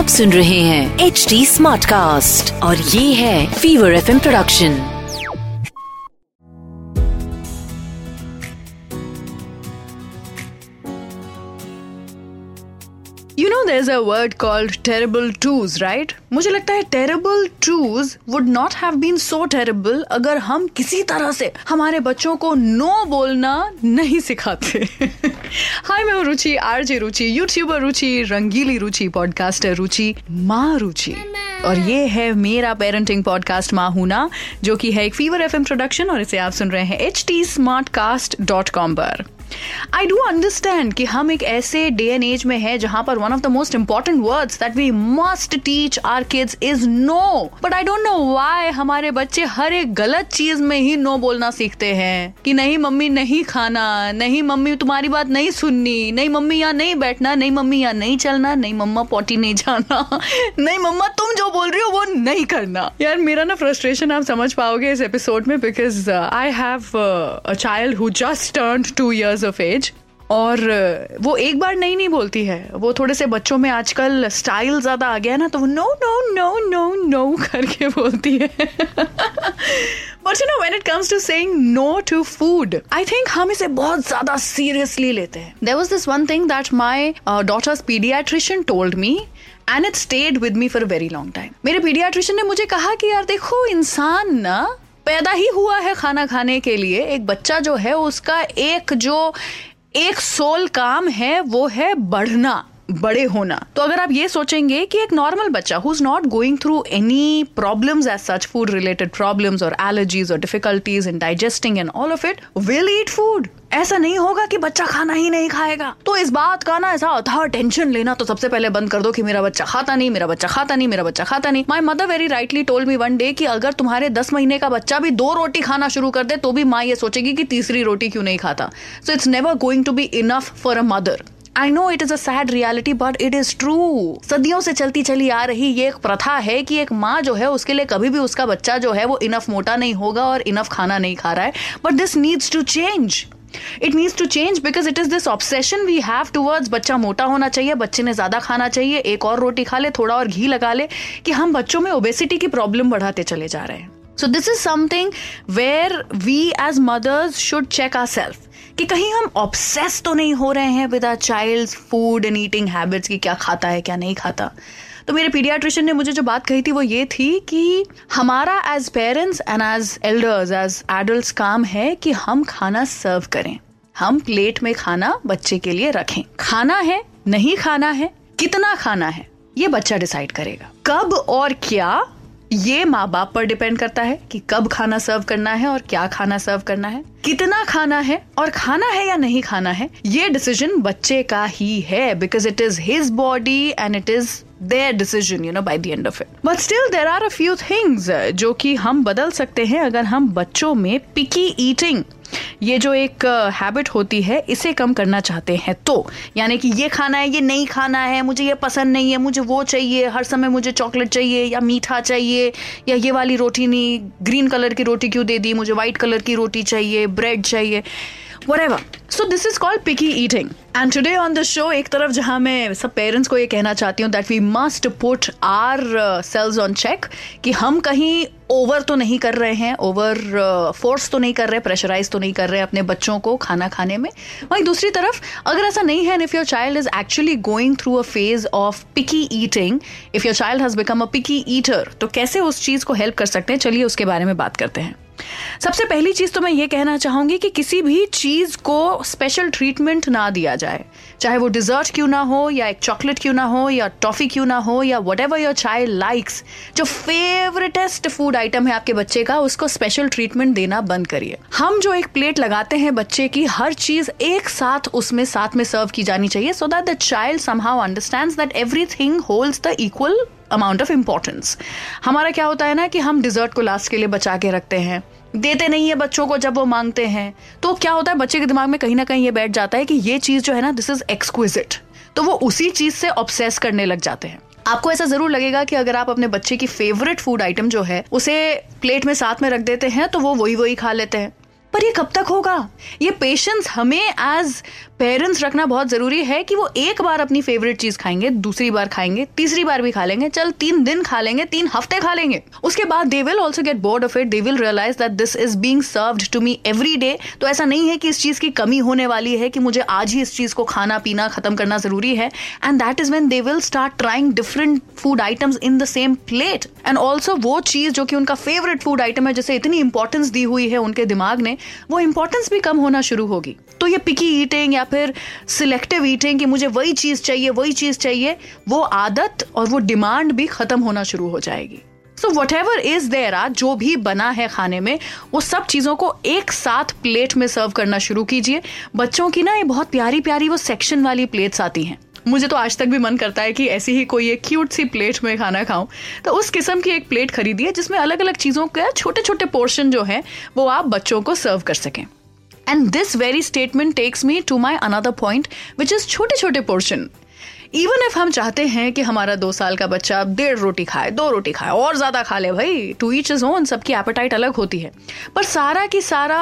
आप सुन रहे हैं एच डी स्मार्ट कास्ट और ये है fever FM production there's a word called terrible twos, right? मुझे लगता है terrible twos would not have been so terrible अगर हम किसी तरह से हमारे बच्चों को नो बोलना नहीं सिखाते। हाय मैं हूँ रुचि आरजे रुचि यूट्यूबर रुचि रंगीली रुचि पॉडकास्टर रुचि माँ रुचि। और ये है मेरा पेरेंटिंग पॉडकास्ट माँ हूना जो कि है एक फीवर एफ़ प्रोडक्शन और इसे आप सुन रहे हैं H T smart cast dot com पर। आई डू अंडरस्टैंड कि हम एक ऐसे डे एंड एज में है जहाँ पर one of the most important words that we must teach our kids is no but I don't know why हमारे बच्चे हर एक गलत चीज़ में ही नो बोलना सीखते हैं। कि नहीं मम्मी नहीं खाना, नहीं मम्मी तुम्हारी बात नहीं सुननी, नहीं मम्मी यहाँ नहीं बैठना, नहीं मम्मी यहाँ नहीं चलना, नहीं मम्मा पोटी नहीं जाना, नहीं मम्मा तुम जो बोल रही हो वो नहीं करना। यार, मेरा ना फ्रस्ट्रेशन आप समझ पाओगे इस एपिसोड में because I have a child who just turn two years of age और uh, वो एक बार नहीं नहीं बोलती है। वो थोड़े से बच्चों में आजकल स्टाइल ज़्यादा आ गया है ना तो वो no no no no no करके बोलती है। But you know when it comes to saying no to food I think हम इसे बहुत ज़्यादा सीरियसली लेते हैं। There was this one thing that my daughter's paediatrician told me and it stayed with me for very long time मेरे paediatrician ने मुझे कहा कि यार देखो इंसान ना पैदा ही हुआ है खाना खाने के लिए। एक बच्चा जो है, उसका एक जो एक सोल काम है, वो है बढ़ना। बड़े होना। तो अगर आप ये सोचेंगे कि एक नॉर्मल बच्चा who is not going through any problems as such food related problems और एलर्जीज और difficulties in digesting and all of it will eat food ऐसा नहीं होगा कि बच्चा खाना ही नहीं खाएगा। तो इस बात का ना ऐसा अथा टेंशन लेना तो सबसे पहले बंद कर दो कि मेरा बच्चा खाता नहीं, मेरा बच्चा खाता नहीं, मेरा बच्चा खाता नहीं। My mother very rightly told me one day कि अगर तुम्हारे दस महीने का बच्चा भी दो रोटी खाना शुरू कर दे तो भी माँ ये सोचेगी कि तीसरी रोटी क्यों नहीं खाता। So it's never going to be enough for a mother I know it is a sad reality but it is true सदियों से चलती चली आ रही ये एक प्रथा है कि एक माँ जो है, उसके लिए कभी भी उसका बच्चा जो है, वो इनफ मोटा नहीं होगा और इनफ खाना नहीं खा रहा है। But this needs to change it needs to change because it is this obsession we have towards बच्चा मोटा होना चाहिए, बच्चे ने ज़्यादा खाना चाहिए, एक और रोटी खा ले, थोड़ा और घी लगा ले, कि हम बच्चों में ओबेसिटी की प्रॉब्लम बढ़ाते चले जा रहे हैं। So this is something where we as mothers should check our self कि कहीं हम ऑब्सेस तो नहीं हो रहे हैं with our child food and eating habits की क्या खाता है, क्या नहीं खाता। तो मेरे पीडियाट्रिशियन ने मुझे जो बात कही थी वो ये थी कि हमारा as parents and as elders as adult काम है कि हम खाना सर्व करें। हम प्लेट में खाना बच्चे के लिए रखें। खाना है, नहीं खाना है, कितना खाना है, ये बच्चा डिसाइड करेगा। कब और क्या ये माँ बाप पर डिपेंड करता है कि कब खाना सर्व करना है और क्या खाना सर्व करना है। कितना खाना है और खाना है या नहीं खाना है, ये डिसीज़न बच्चे का ही है because it is his body and it is their decision you know by the of it but still there are a few things जो कि हम बदल सकते हैं अगर हम बच्चों में पिकी ईटिंग ये जो एक हैबिट होती है, इसे कम करना चाहते हैं। तो यानी कि ये खाना है, ये नहीं खाना है, मुझे ये पसंद नहीं है, मुझे वो चाहिए, हर समय मुझे चॉकलेट चाहिए या मीठा चाहिए या ये वाली रोटी नहीं ग्रीन कलर की रोटी क्यों दे दी, मुझे व्हाइट कलर की रोटी चाहिए ब्रेड चाहिए, whatever so this is called picky eating and today on the show एक तरफ़ जहाँ मैं सब पेरेंट्स को ये कहना चाहती हूँ that we must put our selves on check कि हम कहीं ओवर तो नहीं कर रहे हैं ओवर फोर्स uh, तो नहीं कर रहे प्रेशराइज तो नहीं कर रहे अपने बच्चों को खाना खाने में। वहीं दूसरी तरफ़ अगर ऐसा नहीं है if your child is actually going through a phase of picky eating if your child has become a picky eater तो कैसे उस चीज़ को हेल्प कर सकते हैं? चलिए उसके बारे में बात करते हैं। सबसे पहली चीज़ तो मैं ये कहना चाहूँगी कि किसी भी चीज़ को स्पेशल ट्रीटमेंट ना दिया जाए। चाहे वो डिजर्ट क्यों ना हो, या एक चॉकलेट क्यों ना हो, या टॉफी क्यों ना हो, या whatever your child likes जो फेवरेटेस्ट फ़ूड आइटम है आपके बच्चे का, उसको स्पेशल ट्रीटमेंट देना बंद करिए। हम जो एक प्लेट लगाते हैं बच्चे की, हर चीज़ एक साथ उसमें, साथ में सर्व की जानी चाहिए so that the child somehow understand that everything holds the equal amount of importance हमारा क्या होता है ना कि हम डिजर्ट को लास्ट के लिए बचा के रखते हैं। देते नहीं है बच्चों को जब वो मांगते हैं। तो क्या होता है, बच्चे के दिमाग में कहीं ना कहीं ये बैठ जाता है कि ये चीज़ जो है ना दिस इज़ एक्सक्विजिट तो वो उसी चीज़ से ऑब्सेस करने लग जाते हैं। आपको ऐसा ज़रूर लगेगा कि अगर आप अपने बच्चे की फेवरेट फ़ूड आइटम जो है, उसे प्लेट में साथ में रख देते हैं तो वो वही वही खा लेते हैं। पर ये कब तक होगा? ये पेशेंस हमें एज पेरेंट्स रखना बहुत ज़रूरी है कि वो एक बार अपनी फेवरेट चीज़ खाएँगे, दूसरी बार खाएँगे, तीसरी बार भी खा लेंगे, चल तीन दिन खा लेंगे, तीन हफ़्ते खा लेंगे। उसके बाद they will also get bored of it they will realise that this is being served to me every day तो ऐसा नहीं है कि इस चीज़ की कमी होने वाली है कि मुझे आज ही इस चीज़ को खाना, पीना, खत्म करना ज़रूरी है। And that is when they will start trying different food items in the same plate and also वो चीज़ जो कि उनका फेवरेट फ़ूड आइटम है, जैसे इतनी इंपॉर्टेंस दी हुई है उनके दिमाग ने, वो इंपॉर्टेंस भी कम होना शुरू होगी। तो ये पिकी ईटिंग या फिर सिलेक्टिव ईटिंग कि मुझे वही चीज़ चाहिए, वही चीज़ चाहिए, वो आदत और वो डिमांड भी खत्म होना शुरू हो जाएगी। So whatever is there जो भी बना है खाने में, वो सब चीज़ों को एक साथ प्लेट में सर्व करना शुरू कीजिए। बच्चों की ना ये बहुत प्यारी प्यारी वो सेक्शन वाली प्लेट्स आती हैं। मुझे तो आज तक भी मन करता है कि ऐसी ही कोई एक क्यूट सी प्लेट में खाना खाऊं। तो उस किस्म की एक प्लेट खरीदिए जिसमें अलग अलग चीज़ों के छोटे छोटे पोर्शन जो है, वो आप बच्चों को सर्व कर सकें। And this very statement takes me to my another point, which is chote chote portion. Even if हम चाहते हैं कि हमारा दो साल का बच्चा डेढ़ रोटी खाए दो रोटी खाए और ज़्यादा खा ले भाई टू ईच इज़ ओन सबकी एपेटाइट अलग होती है। पर सारा की सारा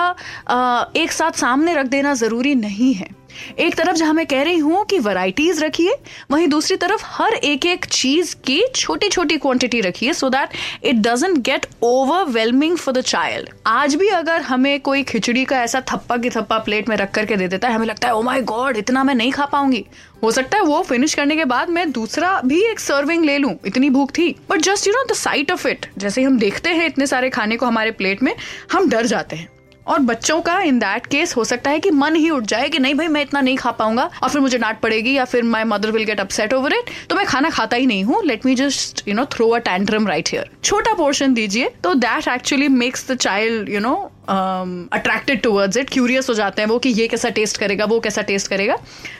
आ, एक साथ सामने रख देना ज़रूरी नहीं है। एक तरफ़ जहाँ मैं कह रही हूँ कि वैरायटीज रखिए वहीं दूसरी तरफ़ हर एक एक चीज़ की छोटी छोटी क्वांटिटी रखिए so that it doesn't get overwhelming for the child आज भी अगर हमें कोई खिचड़ी का ऐसा थप्पा की थप्पा प्लेट में रख करके दे देता है हमें लगता है ओ माई गॉड इतना मैं नहीं खा पाऊँगी। हो सकता है वो फिनिश करने के बाद मैं दूसरा भी एक सर्विंग ले लूँ। इतनी भूख थी। But just you know the sight of it जैसे हम देखते हैं इतने सारे खाने को हमारे प्लेट में, हम डर जाते हैं। और बच्चों का इन दैट केस हो सकता है कि मन ही उठ जाए कि नहीं भाई, मैं इतना नहीं खा पाऊँगा और फिर मुझे डांट पड़ेगी या फिर my mother will get upset over it तो मैं खाना खाता ही नहीं हूँ। Let me just you know throw a tantrum right here छोटा पोर्शन दीजिए तो that actually makes the child you know attracted towards it curious हो जाते हैं वो कि ये कैसा टेस्ट करेगा, वो कैसा टेस्ट करेगा।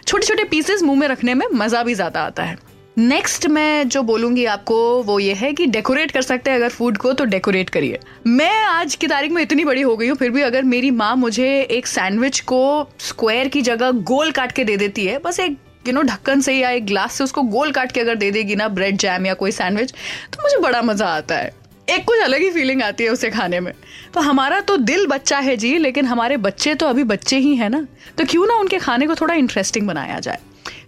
छोटे छोटे पीसेस मुँह में रखने में मज़ा भी ज़्यादा आता है। नेक्स्ट मैं जो बोलूँगी आपको वो ये है कि डेकोरेट कर सकते हैं अगर फ़ूड को तो डेकोरेट करिए। मैं आज की तारीख में इतनी बड़ी हो गई हूँ, फिर भी अगर मेरी माँ मुझे एक सैंडविच को स्क्वायर की जगह गोल काट के दे देती है, बस एक यू नो ढक्कन से या एक ग्लास से उसको गोल काट के अगर दे देगी ना ब्रेड जैम या कोई सैंडविच तो मुझे बड़ा मज़ा आता है। एक कुछ अलग ही फीलिंग आती है उसे खाने में। तो हमारा तो दिल बच्चा है जी, लेकिन हमारे बच्चे तो अभी बच्चे ही है ना। तो क्यों ना उनके खाने को थोड़ा इंटरेस्टिंग बनाया जाए।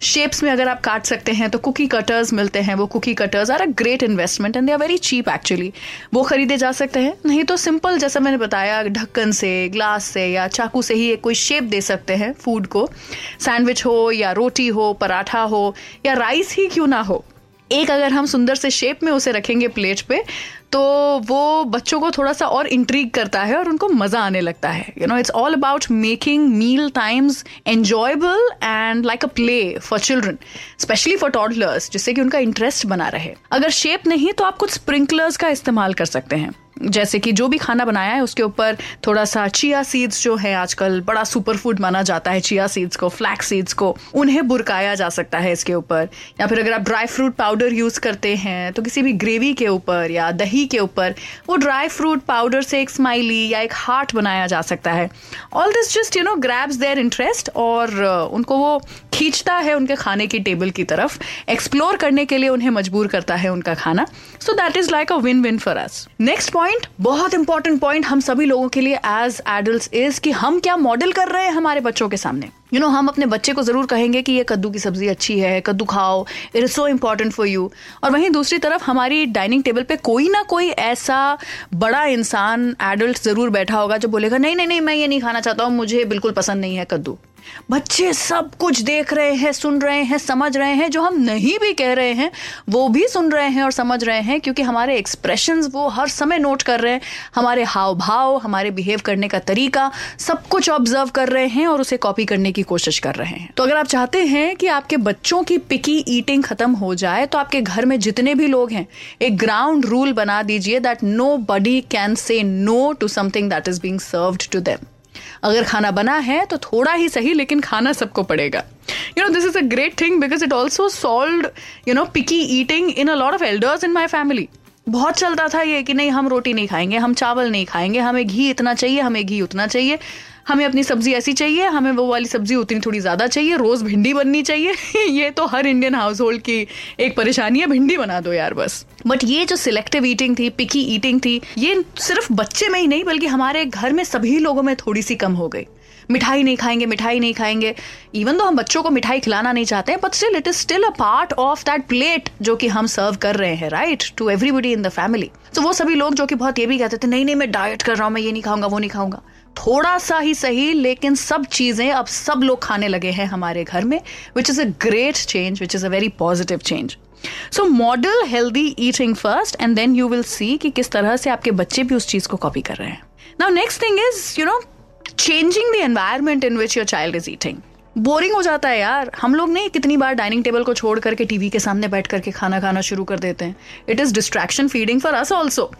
शेप्स में अगर आप काट सकते हैं तो कुकी कटर्स मिलते हैं, वो cookie cutters are a great investment and they are very cheap actually वो खरीदे जा सकते हैं, नहीं तो सिंपल जैसा मैंने बताया, ढक्कन से ग्लास से या चाकू से ही एक कोई शेप दे सकते हैं फ़ूड को। सैंडविच हो या रोटी हो, पराठा हो या राइस ही क्यों ना हो। एक अगर हम सुंदर से शेप में उसे रखेंगे प्लेट पे तो वो बच्चों को थोड़ा सा और इंट्रीग करता है और उनको मज़ा आने लगता है। You know it's all about making meal times enjoyable and like a play for children specially for toddlers जिससे कि उनका इंटरेस्ट बना रहे। अगर शेप नहीं तो आप कुछ स्प्रिंकलर्स का इस्तेमाल कर सकते हैं। जैसे कि जो भी खाना बनाया है उसके ऊपर थोड़ा सा चिया सीड्स जो है आजकल बड़ा सुपर फ़ूड माना जाता है चिया सीड्स को फ्लैक्स सीड्स को उन्हें बुरकाया जा सकता है इसके ऊपर। या फिर अगर आप ड्राई फ्रूट पाउडर यूज़ करते हैं तो किसी भी ग्रेवी के ऊपर या दही के ऊपर वो ड्राई फ्रूट पाउडर से एक स्माइली या एक हार्ट बनाया जा सकता है। All this just you know grabs their interest और uh, उनको वो खींचता है उनके खाने की टेबल की तरफ़ एक्सप्लोर करने के लिए उन्हें मजबूर करता है उनका खाना। So that is like a win win for us next point point बहुत इंपॉर्टेंट पॉइंट हम सभी लोगों के लिए एज एडल्ट इज़ कि हम क्या मॉडल कर रहे हैं हमारे बच्चों के सामने। यू you नो know, हम अपने बच्चे को ज़रूर कहेंगे कि ये कद्दू की सब्ज़ी अच्छी है कद्दू खाओ it is so important for you और वहीं दूसरी तरफ़ हमारी डाइनिंग टेबल पे कोई ना कोई ऐसा बड़ा इंसान एडल्ट ज़रूर बैठा होगा जो बोलेगा नहीं नहीं नहीं मैं ये नहीं खाना चाहता हूँ मुझे बिल्कुल पसंद नहीं है कद्दू। बच्चे सब कुछ देख रहे हैं, सुन रहे हैं, समझ रहे हैं, जो हम नहीं भी कह रहे हैं, वो भी सुन रहे हैं और समझ रहे हैं, क्योंकि हमारे एक्सप्रेशंस वो हर समय नोट कर रहे हैं। हमारे हाव भाव हमारे बिहेव करने का तरीका, सब कुछ ऑब्ज़र्व कर रहे हैं और उसे कॉपी करने की कोशिश कर रहे हैं। तो अगर आप चाहते हैं कि आपके बच्चों की पिकी ईटिंग खत्म हो जाए तो आपके घर में जितने भी लोग हैं, एक ग्राउंड रूल बना दीजिए that nobody can say no to something that is being served to them अगर खाना बना है तो थोड़ा ही सही, लेकिन खाना सबको पड़ेगा। You know this is a great thing because it also solve you know picky eating in a lot of elders in my family बहुत चलता था ये कि नहीं, हम रोटी नहीं खाएँगे, हम चावल नहीं खाएँगे, हमें घी इतना चाहिए, हमें घी उतना चाहिए। हमें अपनी सब्ज़ी ऐसी चाहिए, हमें वो वाली सब्ज़ी उतनी थोड़ी ज़्यादा चाहिए, रोज़ भिंडी बननी चाहिए। ये तो हर इंडियन हाउस होल्ड की एक परेशानी है, भिंडी बना दो यार बस। बट ये जो सिलेक्टिव ईटिंग थी पिकी ईटिंग थी, ये सिर्फ़ बच्चे में ही नहीं, बल्कि हमारे घर में सभी लोगों में थोड़ी सी कम हो गई। मिठाई नहीं खाएँगे, मिठाई नहीं खाएँगे। इवन तो हम बच्चों को मिठाई खिलाना नहीं चाहते हैं but still it is still a part of that plate जो कि हम सर्व कर रहे हैं right to everybody in the family तो वो सभी लोग जो कि बहुत ये भी कहते थे, नहीं नहीं, मैं डाइट कर रहा हूँ, मैं ये नहीं खाऊँगा, वो नहीं खाऊँगा। थोड़ा सा ही सही, लेकिन सब चीज़ें अब सब लोग खाने लगे हैं हमारे घर में which is a great change which is a very positive change so model healthy eating first and then you will see कि किस तरह से आपके बच्चे भी उस चीज़ को कॉपी कर रहे हैं। Now next thing is you know changing the environment in which your child is eating boring हो जाता है यार। हम लोग नहीं कितनी बार डाइनिंग टेबल को छोड़ करके टीवी के सामने बैठ करके खाना खाना शुरू कर देते हैं। It is distraction feeding for us also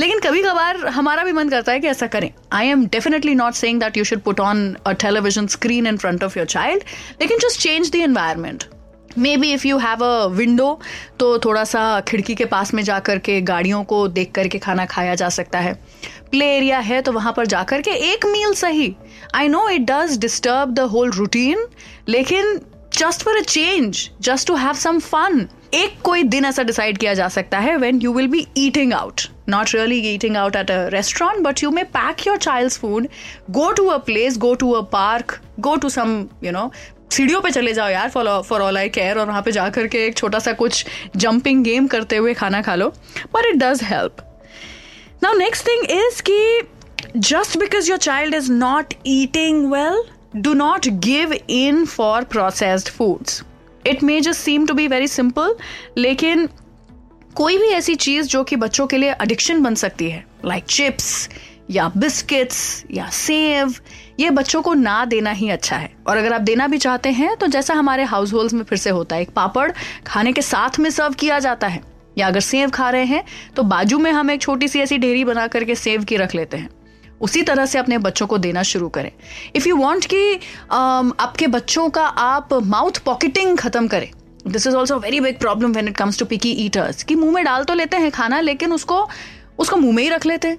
लेकिन कभी कभार हमारा भी मन करता है कि ऐसा करें। I am definitely not saying that you should put on a television screen in front of your child लेकिन just change the environment maybe if you have a window तो थोड़ा सा खिड़की के पास में जा कर के गाड़ियों को देख करके खाना खाया जा सकता है। प्ले एरिया है तो वहाँ पर जा कर के एक मील सही। I know it does disturb the whole routine लेकिन just for a change just to have some fun एक कोई दिन ऐसा डिसाइड किया जा सकता है when you will be eating out not really eating out at a restaurant but you may pack your child food go to a place go to a park go to some you know सीढ़ियों पे चले जाओ यार for all I care और वहाँ पे जाकर के एक छोटा सा कुछ जंपिंग गेम करते हुए खाना खा लो। But it does help now next thing is कि just because your child is not eating well do not give in for processed foods it may just seem to be very simple लेकिन कोई भी ऐसी चीज़ जो कि बच्चों के लिए अडिक्शन बन सकती है लाइक चिप्स या बिस्किट्स, या सेव, ये बच्चों को ना देना ही अच्छा है। और अगर आप देना भी चाहते हैं तो जैसा हमारे हाउस होल्ड में फिर से होता है, एक पापड़ खाने के साथ में सर्व किया जाता है। या अगर सेव खा रहे हैं तो बाजू में हम एक छोटी सी ऐसी ढेरी बना करके सेव की रख लेते हैं। उसी तरह से अपने बच्चों को देना शुरू करें। इफ़ यू वॉन्ट कि आपके बच्चों का आप माउथ पॉकेटिंग खत्म करें। This is also very big problem when it comes to picky eaters कि मुँह में डाल तो लेते हैं खाना, लेकिन उसको उसको मुँह में ही रख लेते हैं।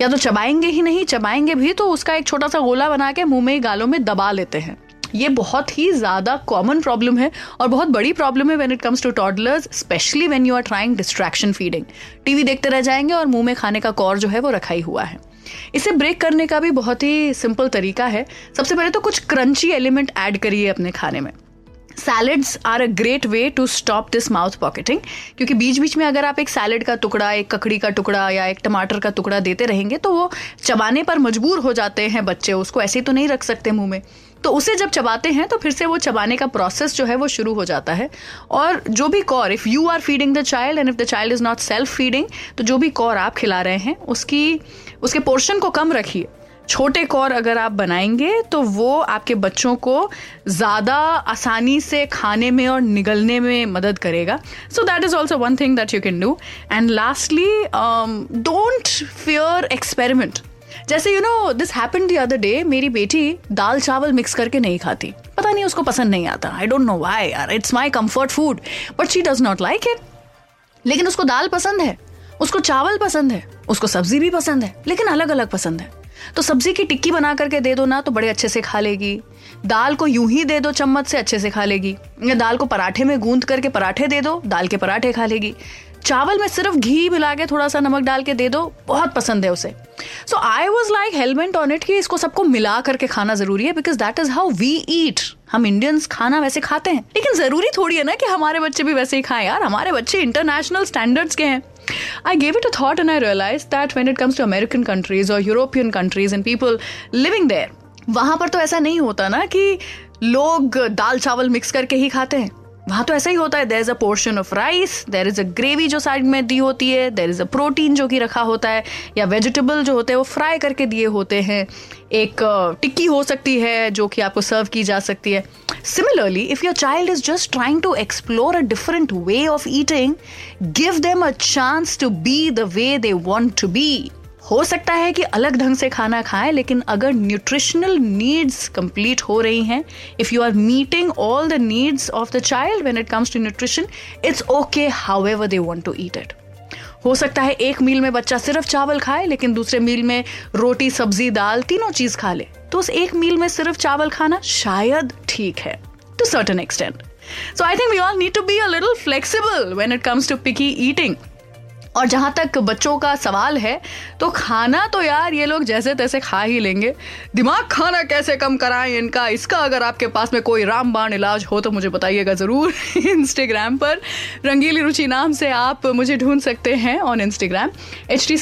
या तो चबाएँगे ही नहीं, चबाएँगे भी तो उसका एक छोटा सा गोला बना के मुँह में गालों में दबा लेते हैं। ये बहुत ही ज़्यादा कॉमन प्रॉब्लम है और बहुत बड़ी प्रॉब्लम है when it comes to toddlers specially when you are trying distraction feeding TV देखते रह जाएँगे और मुँह में खाने का कौर जो है वो रखा ही हुआ है। इसे ब्रेक करने का भी बहुत ही सिंपल तरीका है। सबसे पहले तो कुछ क्रंची एलिमेंट ऐड करिए अपने खाने में। Salads are a great way to stop this mouth pocketing क्योंकि बीच बीच में अगर आप एक सैलड का टुकड़ा, एक ककड़ी का टुकड़ा या एक टमाटर का टुकड़ा देते रहेंगे तो वो चबाने पर मजबूर हो जाते हैं बच्चे, उसको ऐसे ही तो नहीं रख सकते मुँह में। तो उसे जब चबाते हैं तो फिर से वो चबाने का प्रोसेस जो है, वो शुरू हो जाता है। और जो भी Kaur if you are feeding the child and if the child is not self feeding तो जो भी कौर आप खिला रहे हैं, उसकी, उसके पोर्शन को कम रखिए। छोटे कौर अगर आप बनाएँगे तो वो आपके बच्चों को ज़्यादा आसानी से खाने में और निगलने में मदद करेगा। So that is also one thing that you can do and lastly don't fear experiment जैसे you know this happen the other day मेरी बेटी दाल चावल मिक्स करके नहीं खाती। पता नहीं, उसको पसंद नहीं आता। आई डोंट नो वाई यार it's my comfort food but she does not like it लेकिन उसको दाल पसंद है, उसको चावल पसंद है, उसको सब्ज़ी भी पसंद है, लेकिन अलग अलग पसंद है। तो सब्ज़ी की टिक्की बना करके दे दो ना तो बड़े अच्छे से खा लेगी। दाल को यूँ ही दे दो, चम्मच से अच्छे से खा लेगी। या दाल को पराठे में गूंद करके पराठे दे दो, दाल के पराठे खा लेगी। चावल में सिर्फ़ घी मिला के थोड़ा सा नमक डाल के दे दो, बहुत पसंद है उसे। So I was like hellbent on it कि इसको सबको मिला करके खाना ज़रूरी है because that is how we eat हम इंडियंस खाना वैसे खाते हैं। लेकिन ज़रूरी थोड़ी है ना कि हमारे बच्चे भी वैसे ही खाएँ। यार, हमारे बच्चे इंटरनेशनल स्टैंडर्ड्स के हैं। I gave it a thought and I realized that when it comes to American countries or European countries and people living there, वहाँ पर तो ऐसा नहीं होता ना कि लोग दाल चावल मिक्स करके ही खाते हैं वहाँ तो ऐसा ही होता है there is a portion of rice there is a gravy जो साइड में दी होती है देर इज़ अ प्रोटीन जो कि रखा होता है, या वेजिटेबल जो होते हैं, वो फ्राई करके दिए होते हैं। एक टिक्की हो सकती है जो कि आपको सर्व की जा सकती है। Similarly if your child is just trying to explore a different way of eating give them a chance to be the way they want to be हो सकता है कि अलग ढंग से खाना खाएँ, लेकिन अगर न्यूट्रिशनल नीड्स कंप्लीट हो रही हैं if you are meeting all the needs of the child when it comes to nutrition it's okay however they want to eat it हो सकता है एक मील में बच्चा सिर्फ़ चावल खाए, लेकिन दूसरे मील में रोटी, सब्ज़ी, दाल तीनों चीज़ खा ले। तो उस एक मील में सिर्फ़ चावल खाना शायद ठीक है to certain extent so I think we all need to be a little flexible when it comes to picky eating और जहाँ तक बच्चों का सवाल है तो खाना तो यार ये लोग जैसे तैसे खा ही लेंगे। दिमाग खाना कैसे कम कराएँ इनका? इसका अगर आपके पास में कोई रामबाण इलाज हो तो मुझे बताइएगा ज़रूर। इंस्टाग्राम पर रंगीली रुचि नाम से आप मुझे ढूंढ सकते हैं ऑन इंस्टाग्राम एच टी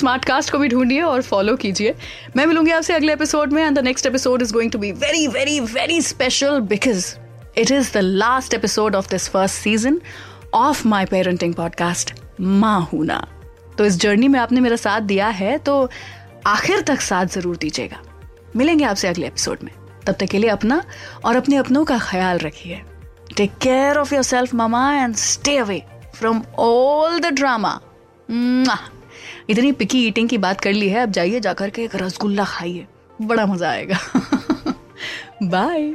को भी ढूंढिए और फॉलो कीजिए। मैं मिलूँगी आपसे अगले एपिसोड में and the next episode is going to be very very very special because it is the last episode of this first season of my parenting podcast माँ हूना तो इस जर्नी में आपने मेरा साथ दिया है तो आखिर तक साथ ज़रूर दीजिएगा। मिलेंगे आपसे अगले एपिसोड में। तब तक के लिए अपना और अपने अपनों का ख्याल रखिए। Take care of yourself mama and stay away from all the drama इतनी पिकी ईटिंग की बात कर ली है, अब जाइए जाकर के एक रसगुल्ला खाइए। बड़ा मज़ा आएगा। बाय